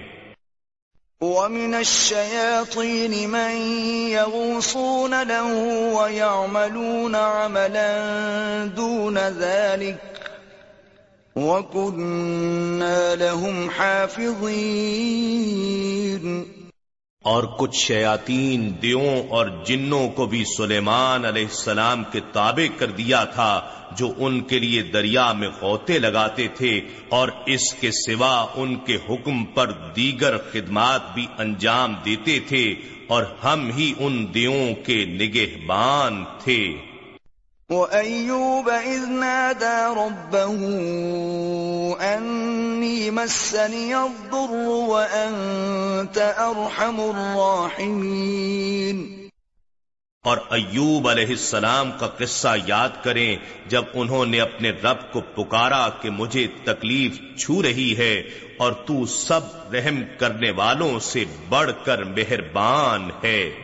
وَمِنَ الشَّيَاطِينِ مَن يَغُوصُونَ لَهُ وَيَعْمَلُونَ عَمَلًا دُونَ ذَلِكَ وَكُنَّا لَهُمْ حَافِظِينَ۔
اور کچھ شیاتین دیوں اور جنوں کو بھی سلیمان علیہ السلام کے تابع کر دیا تھا، جو ان کے لیے دریا میں غوطے لگاتے تھے اور اس کے سوا ان کے حکم پر دیگر خدمات بھی انجام دیتے تھے اور ہم ہی ان دیوں کے نگہبان تھے۔
وَأَيُّوبَ إِذْ نَادَى رَبَّهُ أَنِّي مَسَّنِيَ الضُّرُّ وَأَنْتَ أَرْحَمُ الرَّاحِمِينَ
اور ایوب علیہ السلام کا قصہ یاد کریں جب انہوں نے اپنے رب کو پکارا کہ مجھے تکلیف چھو رہی ہے اور تو سب رحم کرنے والوں سے بڑھ کر مہربان ہے۔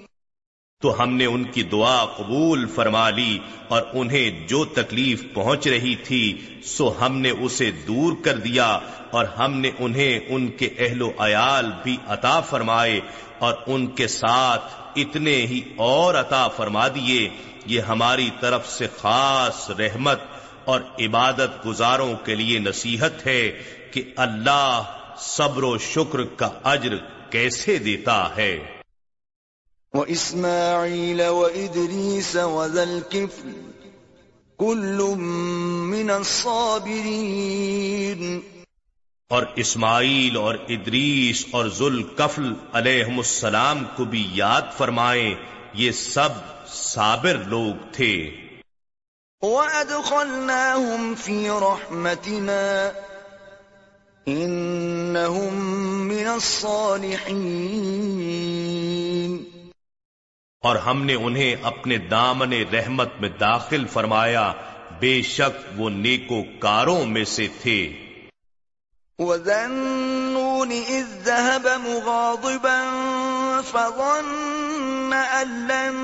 تو ہم نے ان کی دعا قبول فرما لی اور انہیں جو تکلیف پہنچ رہی تھی سو ہم نے اسے دور کر دیا اور ہم نے انہیں ان کے اہل و عیال بھی عطا فرمائے اور ان کے ساتھ اتنے ہی اور عطا فرما دیے۔ یہ ہماری طرف سے خاص رحمت اور عبادت گزاروں کے لیے نصیحت ہے کہ اللہ صبر و شکر کا اجر کیسے دیتا ہے۔
وَإِسْمَاعِيلَ وَإِدْرِيسَ وَذَا الْكِفْلِ كُلٌّ مِّنَ الصَّابِرِينَ.
اور اسماعیل اور ادریس اور ذوالکفل علیہم السلام کو بھی یاد فرمائیں یہ سب صابر لوگ تھے۔
وَأَدْخَلْنَاهُمْ فِي رَحْمَتِنَا إِنَّهُمْ مِنَ الصَّالِحِينَ۔
اور ہم نے انہیں اپنے دامن رحمت میں داخل فرمایا، بے شک وہ نیکو کاروں میں سے تھے۔
وَذَنُّونِ إِذ ذَهَبَ مُغَاضِبًا فَظَنَّ أَن لَّن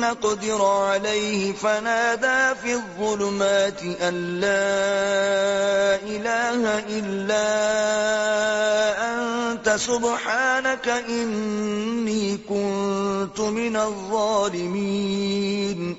نَّقْدِرَ عَلَيْهِ فَنَادَىٰ فِي الظُّلُمَاتِ أَن لَّا إِلَٰهَ إِلَّا أَنتَ سُبْحَانَكَ إِنِّي كُنتُ مِنَ الظَّالِمِينَ.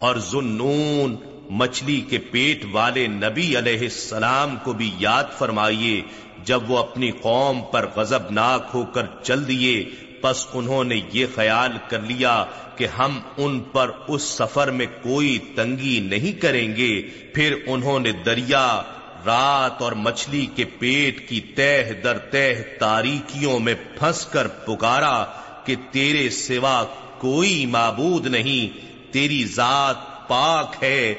اور ذنون مچھلی کے پیٹ والے نبی علیہ السلام کو بھی یاد فرمائیے، جب وہ اپنی قوم پر غزب ناک ہو کر چل دیے، پس انہوں نے یہ خیال کر لیا کہ ہم ان پر اس سفر میں کوئی تنگی نہیں کریں گے۔ پھر انہوں نے دریا رات اور مچھلی کے پیٹ کی تہ در تہ تاریکیوں میں پھنس کر پکارا کہ تیرے سوا کوئی معبود نہیں، تیری ذات پاک ہے۔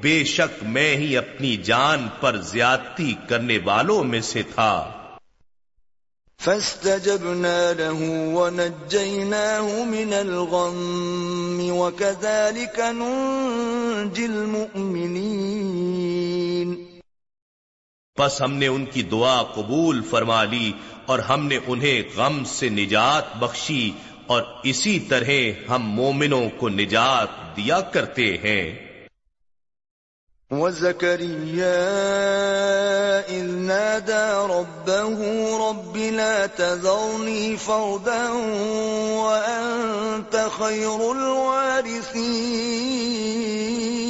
بے شک میں ہی اپنی جان پر زیادتی کرنے والوں میں سے تھا۔
فاستجبنا له ونجيناه من الغم وكذلك ننجي المؤمنين
پس ہم نے ان کی دعا قبول فرما لی اور ہم نے انہیں غم سے نجات بخشی اور اسی طرح ہم مومنوں کو نجات دیا کرتے ہیں۔
وَزَكَرِيَّا إِذْ نَادَى رَبَّهُ رَبِّ لَا تَذَرْنِي فَرْدًا وَأَنْتَ خَيْرُ الْوَارِثِينَ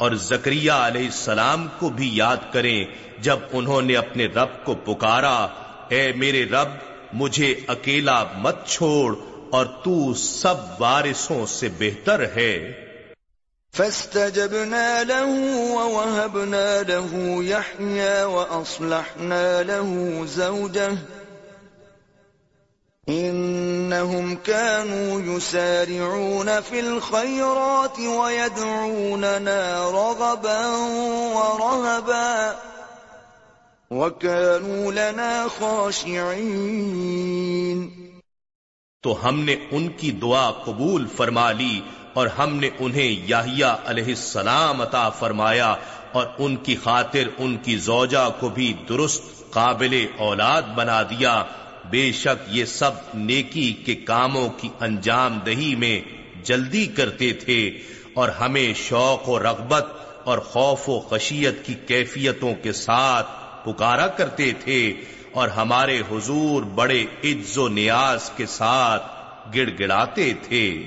اور زکریہ علیہ السلام کو بھی یاد کریں جب انہوں نے اپنے رب کو پکارا، اے میرے رب، مجھے اکیلا مت چھوڑ اور تو سب وارثوں سے بہتر ہے۔
فاستجبنا له ووهبنا له يحيى وأصلحنا له زوجه۔ إنهم كانوا يسارعون في الخيرات ويدعوننا رغبا ورهبا وكانوا لنا خاشعين.
تو ہم نے ان کی دعا قبول فرما لی اور ہم نے انہیں یاہیا علیہ السلام عطا فرمایا اور ان کی خاطر ان کی زوجہ کو بھی درست قابل اولاد بنا دیا۔ بے شک یہ سب نیکی کے کاموں کی انجام دہی میں جلدی کرتے تھے اور ہمیں شوق و رغبت اور خوف و خشیت کی کیفیتوں کے ساتھ پکارا کرتے تھے اور ہمارے حضور بڑے عز و نیاز کے ساتھ گڑ گڑاتے تھے۔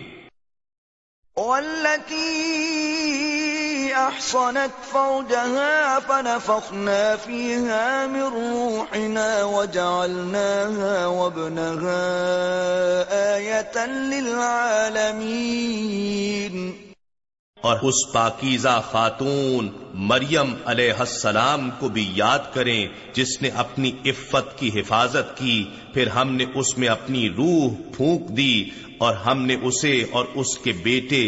أحصنت فرجها فنفخنا فيها من روحنا وجعلناها وابنها آية للعالمين.
اور اس پاکیزہ خاتون مریم علیہ السلام کو بھی یاد کریں جس نے اپنی عفت کی حفاظت کی، پھر ہم نے اس میں اپنی روح پھونک دی اور ہم نے اسے اور اس کے بیٹے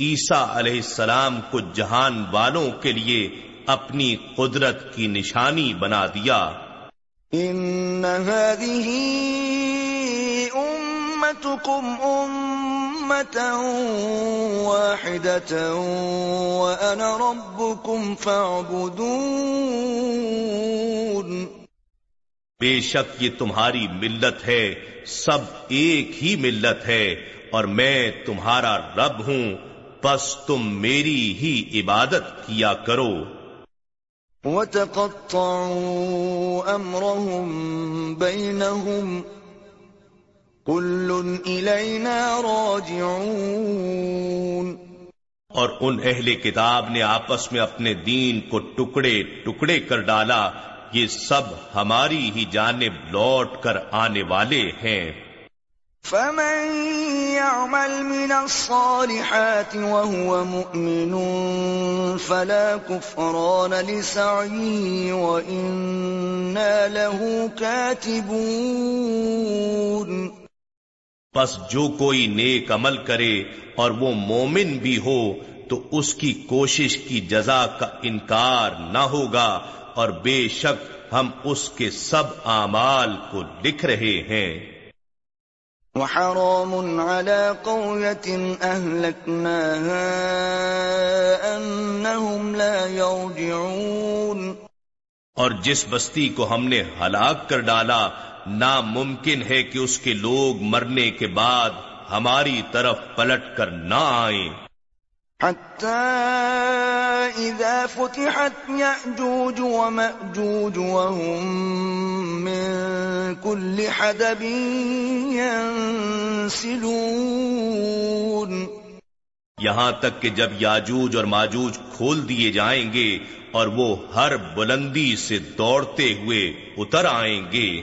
عیسیٰ علیہ السلام کو جہان والوں کے لیے اپنی قدرت کی نشانی بنا دیا۔
ان هذه امتكم واحده وانا ربكم فاعبدون۔
بے شک یہ تمہاری ملت ہے سب ایک ہی ملت ہے اور میں تمہارا رب ہوں۔ پس تم میری ہی عبادت کیا کرو۔
وَتَقَطَّعُوا أَمْرَهُمْ بَيْنَهُمْ كل إلينا راجعون۔
اور ان اہل کتاب نے آپس میں اپنے دین کو ٹکڑے ٹکڑے کر ڈالا۔ یہ سب ہماری ہی جانب لوٹ کر آنے والے ہیں۔
فمن يعمل من الصالحات وهو مؤمن فلا كفران لسعيه وإنا له كاتبون
پس جو کوئی نیک عمل کرے اور وہ مومن بھی ہو تو اس کی کوشش کی جزا کا انکار نہ ہوگا اور بے شک ہم اس کے سب اعمال کو لکھ رہے ہیں۔
وحرام على قرية أهلكناها أنهم لا يرجعون.
اور جس بستی کو ہم نے ہلاک کر ڈالا، ناممکن ہے کہ اس کے لوگ مرنے کے بعد ہماری طرف پلٹ کر نہ آئیں۔
حتى إذا فتحت يأجوج ومأجوج وهم من كل حدب ينسلون.
یہاں تک کہ جب یاجوج اور ماجوج کھول دیے جائیں گے اور وہ ہر بلندی سے دوڑتے ہوئے اتر آئیں گے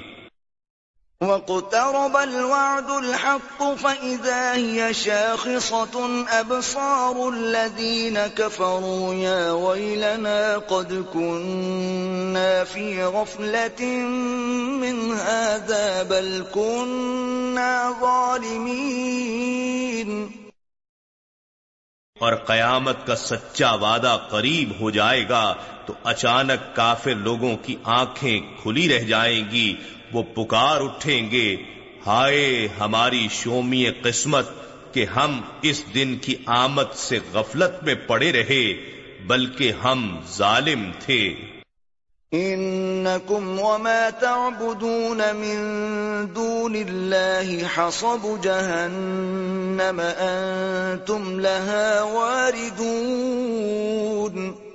وَاقْتَرَبَ الْوَعْدُ الْحَقُّ فَإِذَا هِيَ شَاخِصَةٌ أَبْصَارُ الَّذِينَ كَفَرُوا يَا وَيْلَنَا قَدْ كُنَّا فِي غَفْلَةٍ مِّنْ هَذَا بَلْ كُنَّا ظَالِمِينَ۔
اور قیامت کا سچا وعدہ قریب ہو جائے گا تو اچانک کافر لوگوں کی آنکھیں کھلی رہ جائیں گی۔ وہ پکار اٹھیں گے، ہائے ہماری شومی قسمت کہ ہم اس دن کی آمد سے غفلت میں پڑے رہے، بلکہ ہم ظالم تھے۔
انکم وما تعبدون من دون اللہ حصب جہنم، انتم لها واردون۔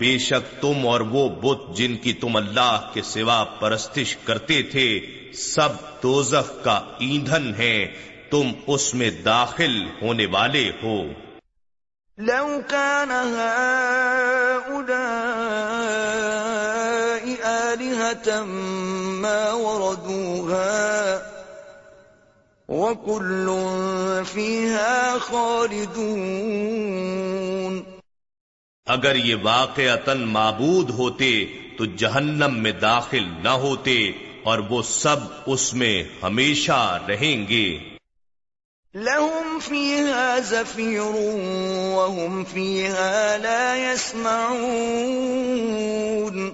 بے شک تم اور وہ بت جن کی تم اللہ کے سوا پرستش کرتے تھے، سب دوزخ کا ایندھن ہے تم اس میں داخل ہونے والے ہو۔
لو كان هؤلاء آلهة ما وردوها وكل فيها خالدون۔
اگر یہ واقع معبود ہوتے تو جہنم میں داخل نہ ہوتے اور وہ سب اس میں ہمیشہ رہیں گے۔
لهم فيها زفير وهم فيها لا يسمعون۔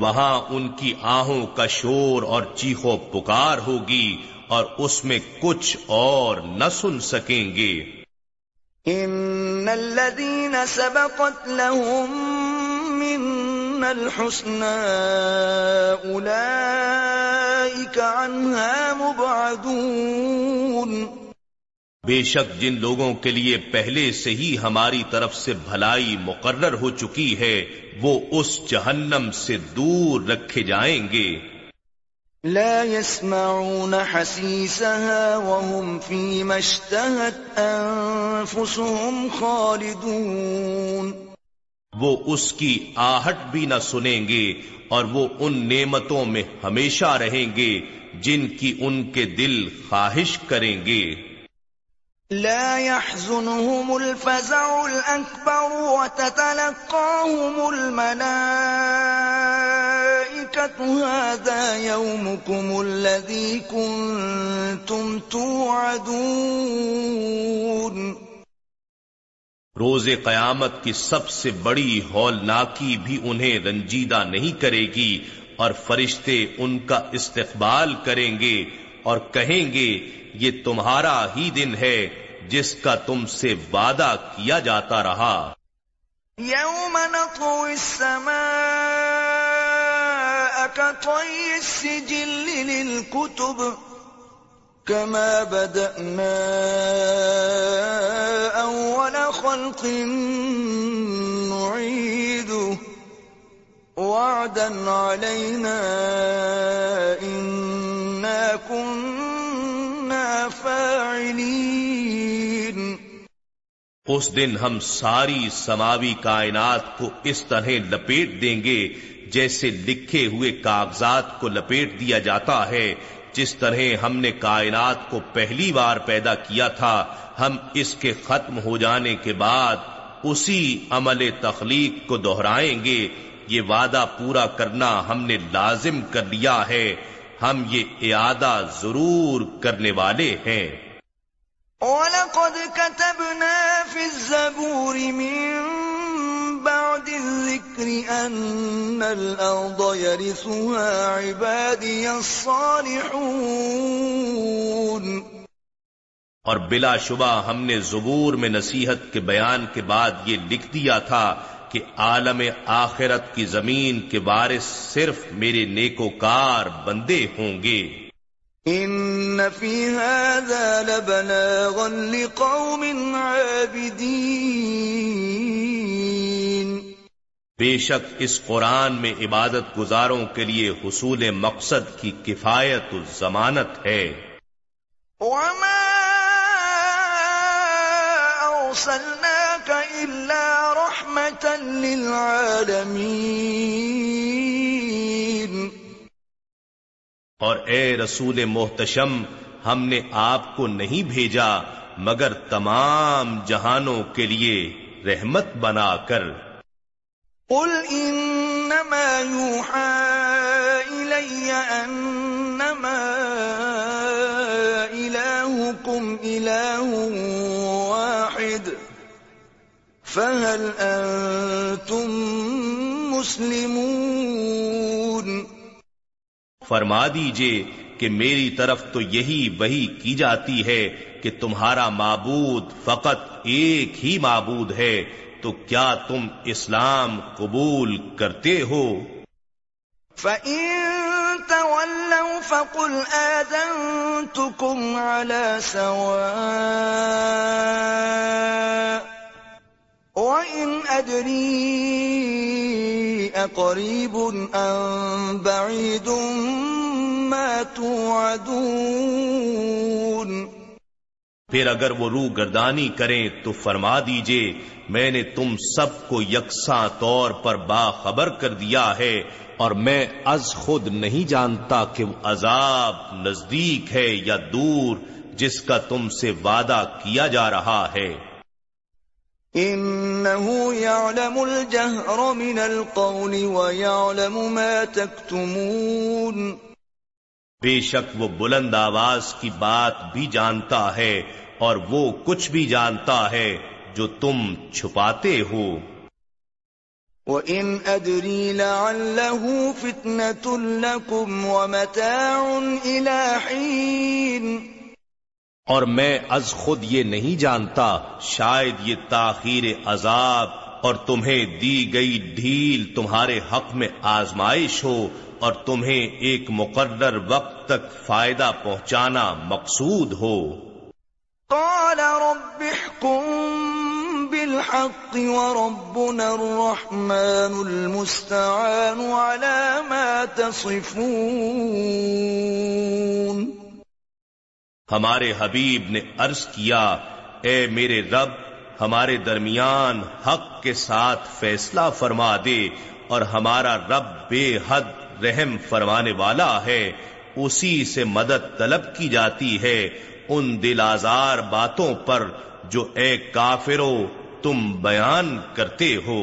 وہاں ان کی آہوں کا شور اور چیخو پکار ہوگی اور اس میں کچھ اور نہ سن سکیں گے۔
ان الذين سبقت لهم من الحسنى اولئك عنها مبعدون
بے شک جن لوگوں کے لیے پہلے سے ہی ہماری طرف سے بھلائی مقرر ہو چکی ہے، وہ اس جہنم سے دور رکھے جائیں گے۔
لا يسمعون حسيسها وهم فيما اشتهت أنفسهم خالدون.
وہ اس کی آہٹ بھی نہ سنیں گے اور وہ ان نعمتوں میں ہمیشہ رہیں گے جن کی ان کے دل خواہش کریں گے۔
لا يحزنهم الفزع الأكبر وتتلقاهم الملائكة. هذا يومكم الذي كنتم توعدون.
روز قیامت کی سب سے بڑی ہولناکی بھی انہیں رنجیدہ نہیں کرے گی اور فرشتے ان کا استقبال کریں گے اور کہیں گے یہ تمہارا ہی دن ہے جس کا تم سے وعدہ کیا جاتا رہا۔
یوم نطوی السماء كطي السجل للكتب كما بدأنا أول خلق نعيده وعدا علينا إنا كنا فاعلين.
اس دن ہم ساری سماوی کائنات کو اس طرح لپیٹ دیں گے جیسے لکھے ہوئے کاغذات کو لپیٹ دیا جاتا ہے، جس طرح ہم نے کائنات کو پہلی بار پیدا کیا تھا، ہم اس کے ختم ہو جانے کے بعد اسی عمل تخلیق کو دوہرائیں گے۔ یہ وعدہ پورا کرنا ہم نے لازم کر لیا ہے۔ ہم یہ اعادہ ضرور کرنے والے ہیں۔
وَلَقَدْ كَتَبْنَا فِي الزَّبُورِ مِن بَعْدِ الذِّكْرِ أَنَّ الْأَرْضَ يَرِثُهَا عِبَادِيَ الصَّالِحُونَ
اور بلا شبہ ہم نے زبور میں نصیحت کے بیان کے بعد یہ لکھ دیا تھا کہ عالم آخرت کی زمین کے وارث صرف میرے نیکوکار بندے ہوں گے۔
ان فی هذا لبلاغا لقوم عابدین
بے شک اس قرآن میں عبادت گزاروں کے لیے حصول مقصد کی کفایت و ضمانت ہے۔
وما ارسلناك الا رحمتا للعالمین
اور اے رسول محتشم، ہم نے آپ کو نہیں بھیجا، مگر تمام جہانوں کے لیے رحمت بنا کر۔
قل انما يوحى الي انما الهكم اله واحد فهل انتم مسلمون۔
فرما دیجیے کہ میری طرف تو یہی وہی کی جاتی ہے کہ تمہارا معبود فقط ایک ہی معبود ہے، تو کیا تم اسلام قبول کرتے ہو؟
فَإِن تَوَلَّوْا فَقُلْ آذَنْتُكُمْ عَلَى سَوَاءٍ وَإِنْ أَدْرِي أَقَرِيبٌ أَمْ بَعِيدٌ مَا تُوعَدُونَ
پھر اگر وہ روح گردانی کریں تو فرما دیجیے، میں نے تم سب کو یکساں طور پر باخبر کر دیا ہے اور میں از خود نہیں جانتا کہ وہ عذاب نزدیک ہے یا دور جس کا تم سے وعدہ کیا جا رہا ہے۔
انه يعلم الجهر من القول ويعلم ما تكتمون.
بے شک وہ بلند آواز کی بات بھی جانتا ہے اور وہ کچھ بھی جانتا ہے جو تم چھپاتے ہو۔
وَإِنْ أَدْرِي لَعَلَّهُ فِتْنَةٌ لَكُمْ وَمَتَاعٌ إِلَى حِينٍ
اور میں از خود یہ نہیں جانتا شاید یہ تاخیر عذاب اور تمہیں دی گئی ڈھیل تمہارے حق میں آزمائش ہو اور تمہیں ایک مقرر وقت تک فائدہ پہنچانا مقصود ہو۔
قال رب احكم بالحق وربنا الرحمن المستعان على ما تصفون۔
ہمارے حبیب نے عرض کیا، اے میرے رب، ہمارے درمیان حق کے ساتھ فیصلہ فرما دے اور ہمارا رب بے حد رحم فرمانے والا ہے، اسی سے مدد طلب کی جاتی ہے ان دل آزار باتوں پر جو اے کافرو تم بیان کرتے ہو۔